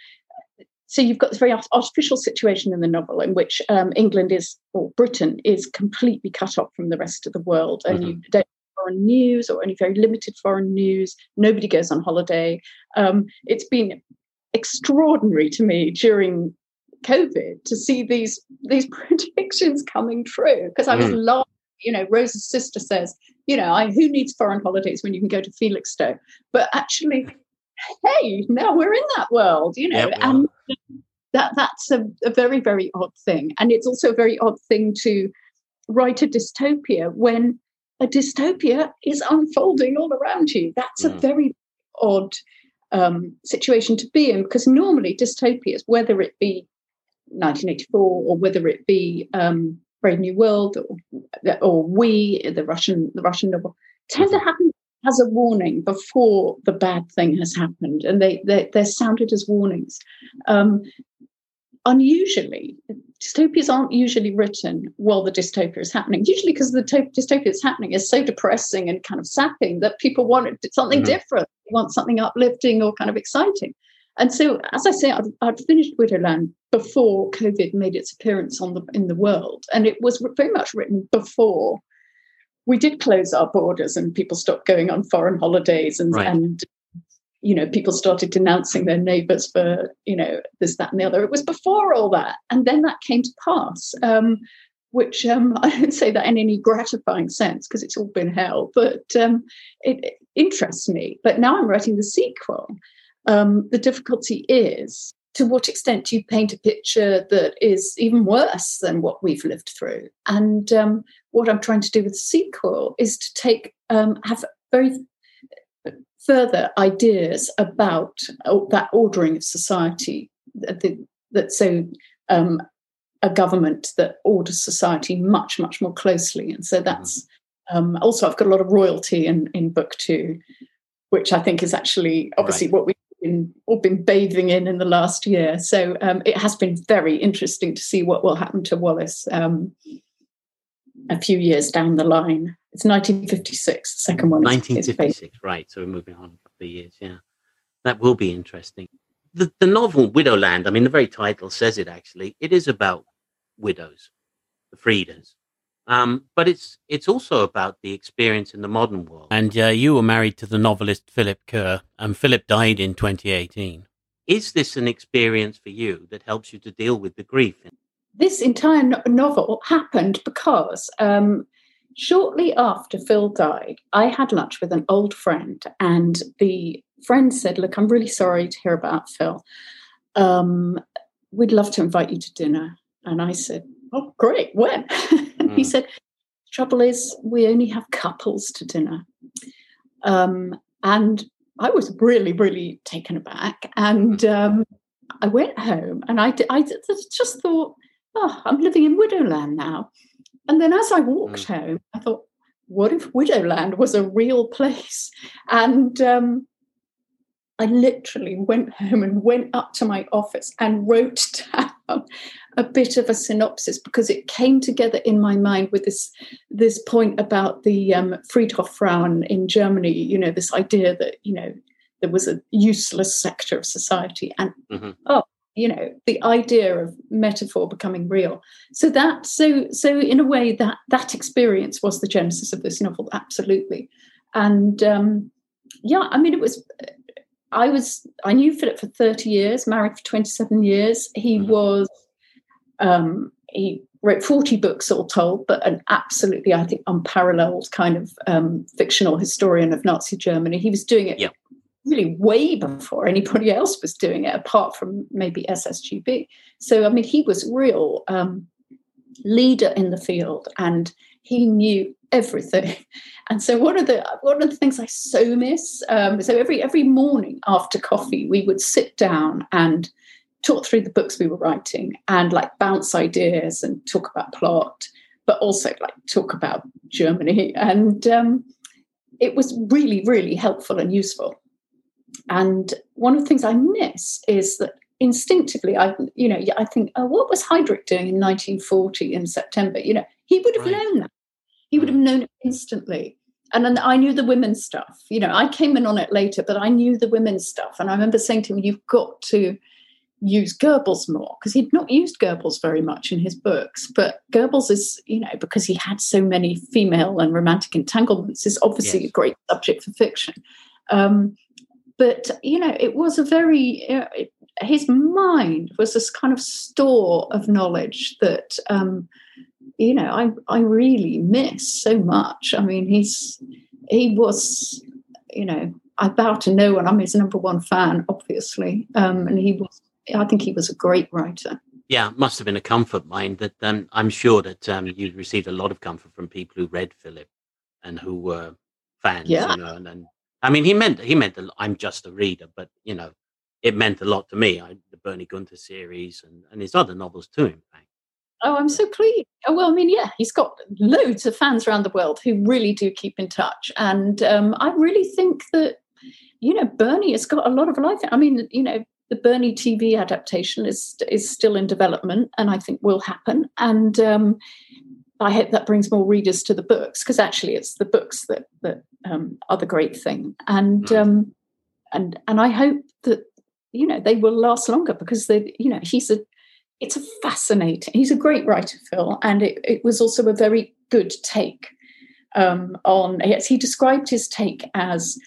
so you've got this very artificial situation in the novel in which um, England is or Britain is completely cut off from the rest of the world, and mm-hmm. you don't foreign news or only very limited foreign news. Nobody goes on holiday. Um, it's been extraordinary to me during COVID to see these these [laughs] predictions coming true because I was mm. laughing. You know, Rose's sister says, you know, I, who needs foreign holidays when you can go to Felixstowe? But actually, hey, now we're in that world, you know, and that that's a, a very very odd thing, and it's also a very odd thing to write a dystopia when a dystopia is unfolding all around you. That's mm. a very odd um, situation to be in because normally dystopias, whether it be 1984 or whether it be um, Brave New World or, or We, the Russian the Russian novel, tend to mm-hmm. happen as a warning before the bad thing has happened, and they they they're sounded as warnings. Um, unusually, dystopias aren't usually written while the dystopia is happening. Usually, because the dystopia that's happening is so depressing and kind of sapping that people want something mm-hmm. different, they want something uplifting or kind of exciting. And so, as I say, I'd, I'd, finished Widowland before COVID made its appearance on the in the world, and it was very much written before we did close our borders and people stopped going on foreign holidays and, right. and you know people started denouncing their neighbors for you know this that and the other. It was before all that and then that came to pass um, which um, [laughs] i don't say that in any gratifying sense because it's all been hell but um, it, it, interests me. But now i'm writing the sequel. Um, the difficulty is to what extent do you paint a picture that is even worse than what we've lived through? And um, what i'm trying to do with the sequel is to take um, have very further ideas about that ordering of society that, that so um, a government that orders society much much more closely and so mm-hmm. that's um, also i've got a lot of royalty in in book two which i think is actually obviously right. what we've been all been bathing in in the last year so um, it has been very interesting to see what will happen to Wallis um, a few years down the line it's 1956. The second one. 1956, right. So we're moving on a couple of years. Yeah, that will be interesting. The the novel Widowland. I mean, the very title says it. Actually, it is about widows, the Friedas. Um, but it's it's also about the experience in the modern world. And uh, you were married to the novelist Philip Kerr, and Philip died in 2018. Is this an experience for you that helps you to deal with the grief? This entire no- novel happened because um, Shortly after Phil died, I had lunch with an old friend, and the friend said, Look, I'm really sorry to hear about Phil. Um, we'd love to invite you to dinner. And I said, Oh, great. When? Mm. [laughs] he said, Trouble is, we only have couples to dinner. Um, and I was really, really taken aback. And mm. um, I went home and I, I just thought, Oh, I'm living in Widowland now. And then as I walked mm. home, I thought, what if Widowland was a real place? And um, I literally went home and went up to my office and wrote [laughs] down a bit of a synopsis because it came together in my mind with this this point about the um, Friedhofsfrauen in Germany. You know, this idea that you know there was a useless sector of society, and mm-hmm. oh, you know the idea of metaphor becoming real. So that so so in a way that that experience was the genesis of this novel absolutely. And um yeah i mean it was i was i knew philip for 30 years married for 27 years. He mm-hmm. was um he wrote 40 books all told but an absolutely i think unparalleled kind of um, fictional historian of nazi germany. He was doing it yeah really way before anybody else was doing it, apart from maybe SSGB. So, I mean, he was real um, leader in the field, and he knew everything. [laughs] And so, one of the one of the things I so miss. Um, so every every morning after coffee, we would sit down and talk through the books we were writing, and like bounce ideas and talk about plot, but also like talk about Germany. [laughs] And um, it was really, really helpful and useful. And one of the things I miss is that instinctively, I you know, I think, oh, what was Heydrich doing in 1940 in September? You know, he would have right. known that. He would have mm. known it instantly. And then I knew the women's stuff. You know, I came in on it later, but I knew the women's stuff. And I remember saying to him, "You've got to." use Goebbels more because he'd not used Goebbels very much in his books. But Goebbels is, you know, because he had so many female and romantic entanglements, is obviously yes. a great subject for fiction. Um, but you know it was a very uh, his mind was this kind of store of knowledge that um, you know I, I really miss so much i mean he's he was you know i bow to no one i'm his number one fan obviously um, and he was i think he was a great writer yeah, must have been a comfort, mind. That um, I'm sure that um, you received a lot of comfort from people who read Philip and who were fans, yeah. you know, and, and I mean, he meant he meant that I'm just a reader, but you know, it meant a lot to me. I, the Bernie Gunther series and, and his other novels too, in fact. Oh, I'm so pleased. Oh, well, I mean, yeah, he's got loads of fans around the world who really do keep in touch. And um, I really think that, you know, Bernie has got a lot of life. I mean, you know, the Bernie TV adaptation is is still in development and I think will happen. And um, I hope that brings more readers to the books because actually it's the books that that um, are the great thing. And mm. um, and and I hope that you know they will last longer because they you know he's a it's a fascinating he's a great writer phil and it, it was also a very good take um, on yes he described his take as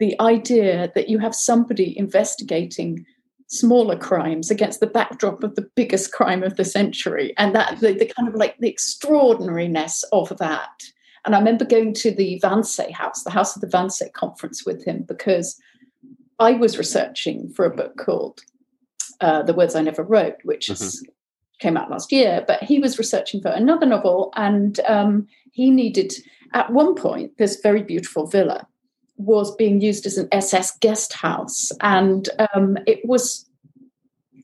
the idea that you have somebody investigating smaller crimes against the backdrop of the biggest crime of the century. And that the, the kind of like the extraordinariness of that. And i remember going to the Wannsee house the house of the Wannsee conference with him because I was researching for a book called uh, The Words I Never Wrote, which mm-hmm. is, came out last year, but he was researching for another novel and um, he needed, at one point, this very beautiful villa was being used as an SS guest house. And um, it was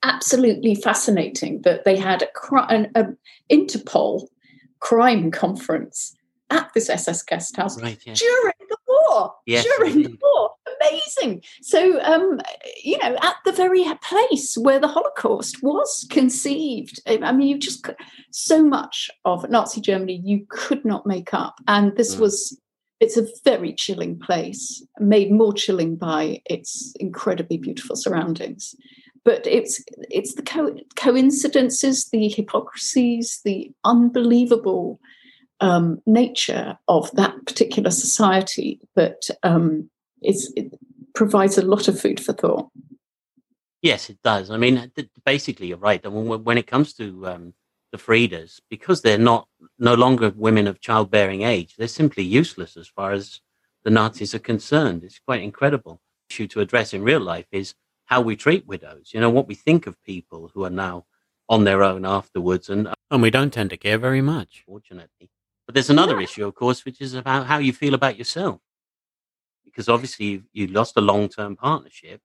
absolutely fascinating that they had a, an, a Interpol crime conference at this SS guest house right, during the war. Yes, during the war. Amazing. So, um, you know, at the very place where the Holocaust was conceived. I mean, you just so much of Nazi Germany you could not make up. And this mm. was it's a very chilling place, made more chilling by its incredibly beautiful surroundings. But it's it's the co- coincidences, the hypocrisies, the unbelievable um, nature of that particular society that um, it provides a lot of food for thought. Yes, it does. I mean, basically, you're right. When it comes to um, the Friedas, because they're not no longer women of childbearing age, they're simply useless as far as the Nazis are concerned. It's quite incredible. The Issue to address in real life is how we treat widows. You know what we think of people who are now on their own afterwards, and uh, and we don't tend to care very much, fortunately. But there's another yeah. issue, of course, which is about how you feel about yourself. Because obviously you, you lost a long term partnership,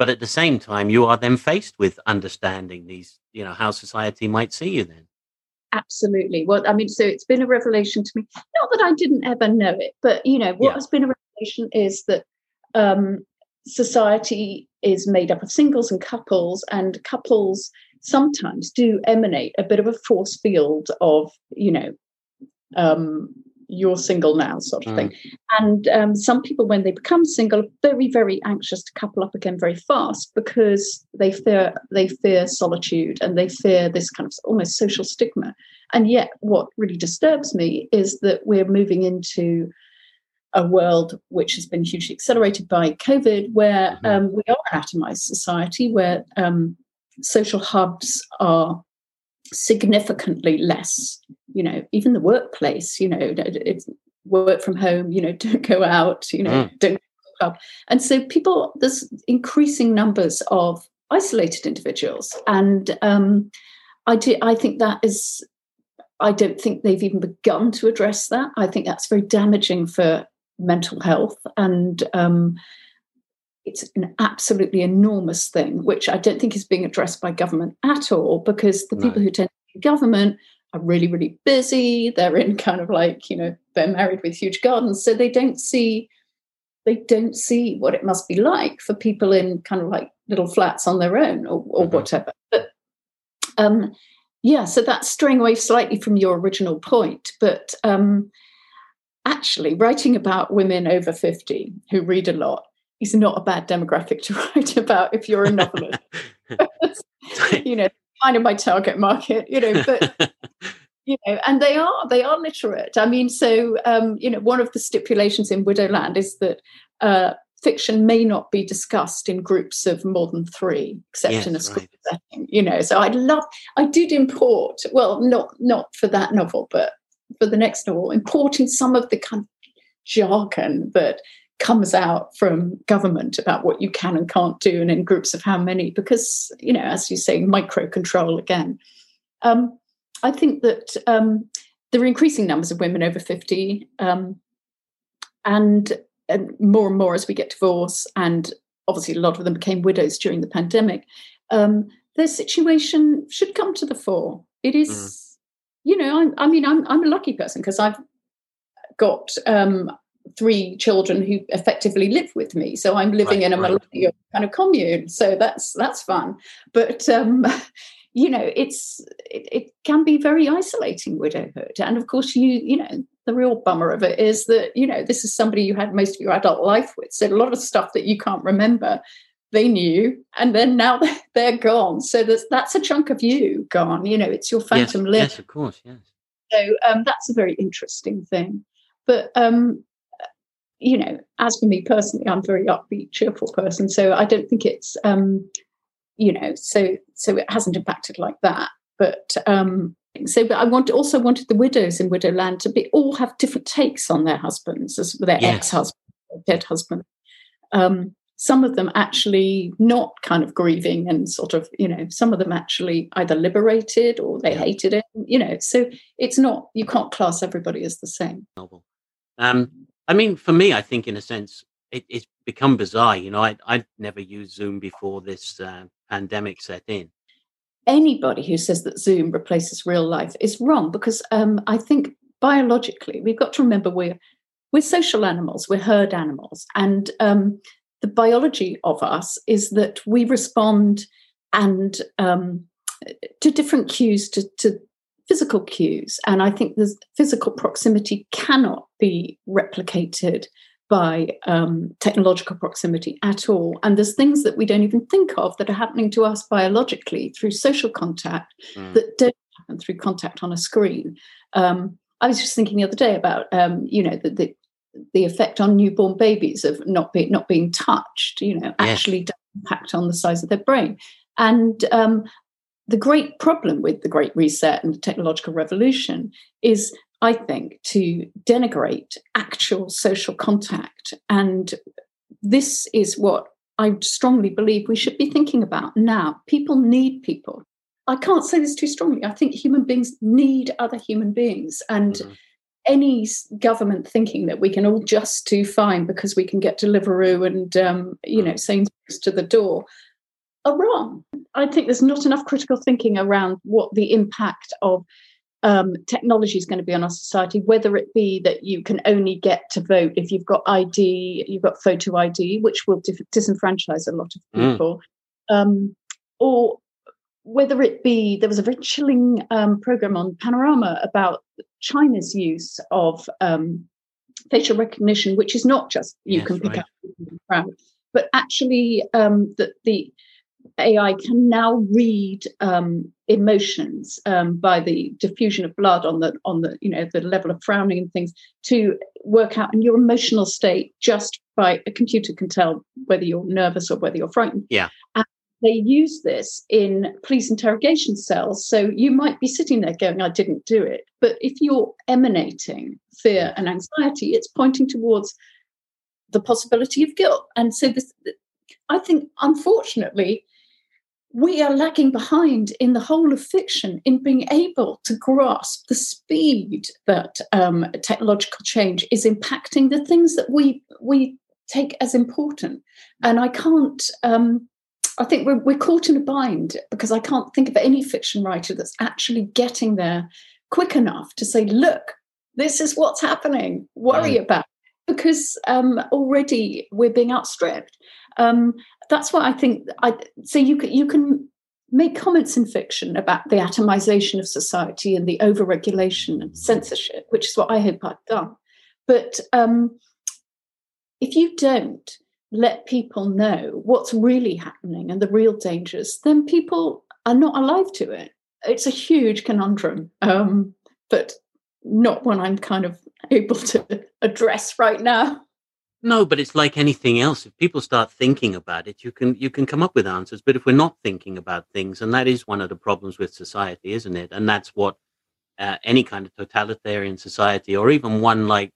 but at the same time, you are then faced with understanding these, you know, how society might see you then. Absolutely. Well, I mean, so it's been a revelation to me. Not that I didn't ever know it, but, you know, what yeah. has been a revelation is that um, society is made up of singles and couples, and couples sometimes do emanate a bit of a force field of, you know, um, you're single now sort of mm. thing and um, some people when they become single are very very anxious to couple up again very fast because they fear they fear solitude and they fear this kind of almost social stigma and yet what really disturbs me is that we're moving into a world which has been hugely accelerated by covid where mm-hmm. um, we are an atomized society where um, social hubs are significantly less you know even the workplace you know it's work from home you know [laughs] don't go out you know mm. don't club and so people there's increasing numbers of isolated individuals. And um, i do i think that is i don't think they've even begun to address that. I think that's very damaging for mental health. And um, it's an absolutely enormous thing, which I don't think is being addressed by government at all, because the no. people who tend to be government are really, really busy. They're in kind of like, you know, they're married with huge gardens. So they don't see they don't see what it must be like for people in kind of like little flats on their own or, or mm-hmm. whatever. But um yeah, so that's straying away slightly from your original point. But um actually writing about women over 50 who read a lot is not a bad demographic to [laughs] write about if you're a novelist. [laughs] you know, kind of my target market, you know, but [laughs] you know, and they are they are literate. I mean, so um, you know, one of the stipulations in Widowland is that uh, fiction may not be discussed in groups of more than three, except yes, in a school right. setting. You know, so I love I did import well, not not for that novel, but for the next novel, importing some of the kind of jargon that comes out from government about what you can and can't do and in groups of how many because you know as you say micro control again um, i think that um, there are increasing numbers of women over 50 um, and, and, more and more as we get divorce and obviously a lot of them became widows during the pandemic um, their situation should come to the fore it is mm. you know, I'm, I mean, I'm I'm a lucky person because I've got um, three children who effectively live with me. So I'm living right, in a right. millennial kind of commune. So that's that's fun. But um, [laughs] you know, it's it, it, can be very isolating widowhood. And of course, you you know, the real bummer of it is that you know this is somebody you had most of your adult life with. So a lot of stuff that you can't remember. They knew, and then now [laughs] they're gone. So that's that's a chunk of you gone. You know, it's your phantom yes, limb. Yes, of course, yes. So um, that's a very interesting thing. But um, you know, as for me personally, I'm a very upbeat, cheerful person, so I don't think it's um, you know, so so it hasn't impacted like that. But um, so, but I want also wanted the widows in Widowland to be all have different takes on their husbands, as their yes. ex-husband, dead husband. Um, some of them actually not kind of grieving and sort of, you know, some of them actually either liberated or they hated it, you know. So it's not you can't class everybody as the same. Um, I mean, for me, I think in a sense, it, it's become bizarre. You know, I, I'd never used Zoom before this uh, pandemic set in. Anybody who says that Zoom replaces real life is wrong because um, I think biologically we've got to remember we're we're social animals, we're herd animals, and um, the biology of us is that we respond and um, to different cues to, to physical cues. And I think the physical proximity cannot be replicated by um, technological proximity at all. And there's things that we don't even think of that are happening to us biologically through social contact mm. that don't happen through contact on a screen. Um, I was just thinking the other day about, um, you know, the, the, the effect on newborn babies of not being not being touched. You know, actually does impact on the size of their brain. And um, the great problem with the Great Reset and the technological revolution is, I think, to denigrate actual social contact. And this is what I strongly believe we should be thinking about now. People need people. I can't say this too strongly. I think human beings need other human beings. And mm-hmm. any government thinking that we can all just do fine because we can get Deliveroo and, um, you know, mm. Sainsbury's to the door are wrong. I think there's not enough critical thinking around what the impact of um, technology is going to be on our society, whether it be that you can only get to vote if you've got ID, you've got photo ID, which will dis- disenfranchise a lot of mm. people, mm. um, or whether it be there was a very chilling um, program on Panorama about China's use of um, facial recognition, which is not just you yes, can pick right. up but actually um, that the AI can now read um, emotions um, by the diffusion of blood on the on the you know the level of frowning and things to work out in your emotional state just by a computer can tell whether you're nervous or whether you're frightened. Yeah. And they use this in police interrogation cells. So you might be sitting there going, I didn't do it. But if you're emanating fear and anxiety, it's pointing towards the possibility of guilt. And so this I think unfortunately we are lagging behind in the whole of fiction in being able to grasp the speed that um, technological change is impacting the things that we we take as important. And I can't. Um, I think we're, we're caught in a bind because I can't think of any fiction writer that's actually getting there quick enough to say, "Look, this is what's happening. Worry right. about." Because um, already we're being outstripped. Um, that's what I think. I so you can you can make comments in fiction about the atomization of society and the overregulation and censorship, which is what I hope I've done. But um, if you don't let people know what's really happening and the real dangers, then people are not alive to it. It's a huge conundrum, um, but not one I'm kind of able to address right now. No, but it's like anything else. If people start thinking about it, you can you can come up with answers. But if we're not thinking about things, and that is one of the problems with society, isn't it? And that's what uh, any kind of totalitarian society, or even one like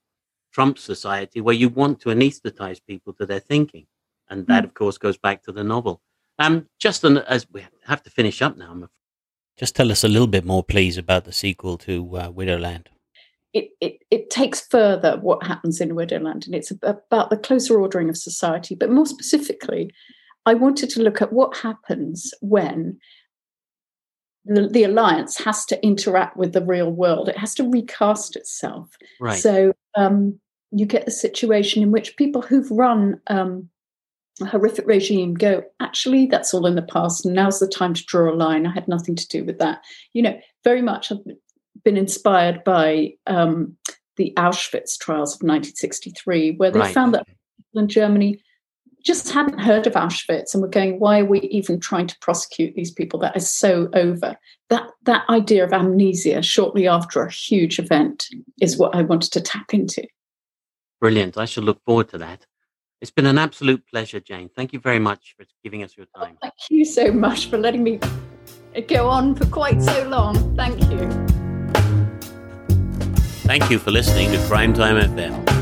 Trump's society, where you want to anesthetize people to their thinking, and that, mm. of course, goes back to the novel. Um, just an, as we have to finish up now, just tell us a little bit more, please, about the sequel to uh, Widowland it, it, it takes further what happens in Widowland, and it's about the closer ordering of society. But more specifically, I wanted to look at what happens when the, the, alliance has to interact with the real world. It has to recast itself. Right. So um, you get a situation in which people who've run um, a horrific regime go, actually, that's all in the past, and now's the time to draw a line. I had nothing to do with that. You know, very much I've been inspired by um, the Auschwitz trials of 1963, where they right. found that people in Germany just hadn't heard of Auschwitz and were going, why are we even trying to prosecute these people? That is so over. That that idea of amnesia shortly after a huge event is what I wanted to tap into. Brilliant. I shall look forward to that. It's been an absolute pleasure, Jane. Thank you very much for giving us your time. Thank you so much for letting me go on for quite so long. Thank you. Thank you for listening to Crime Time FM.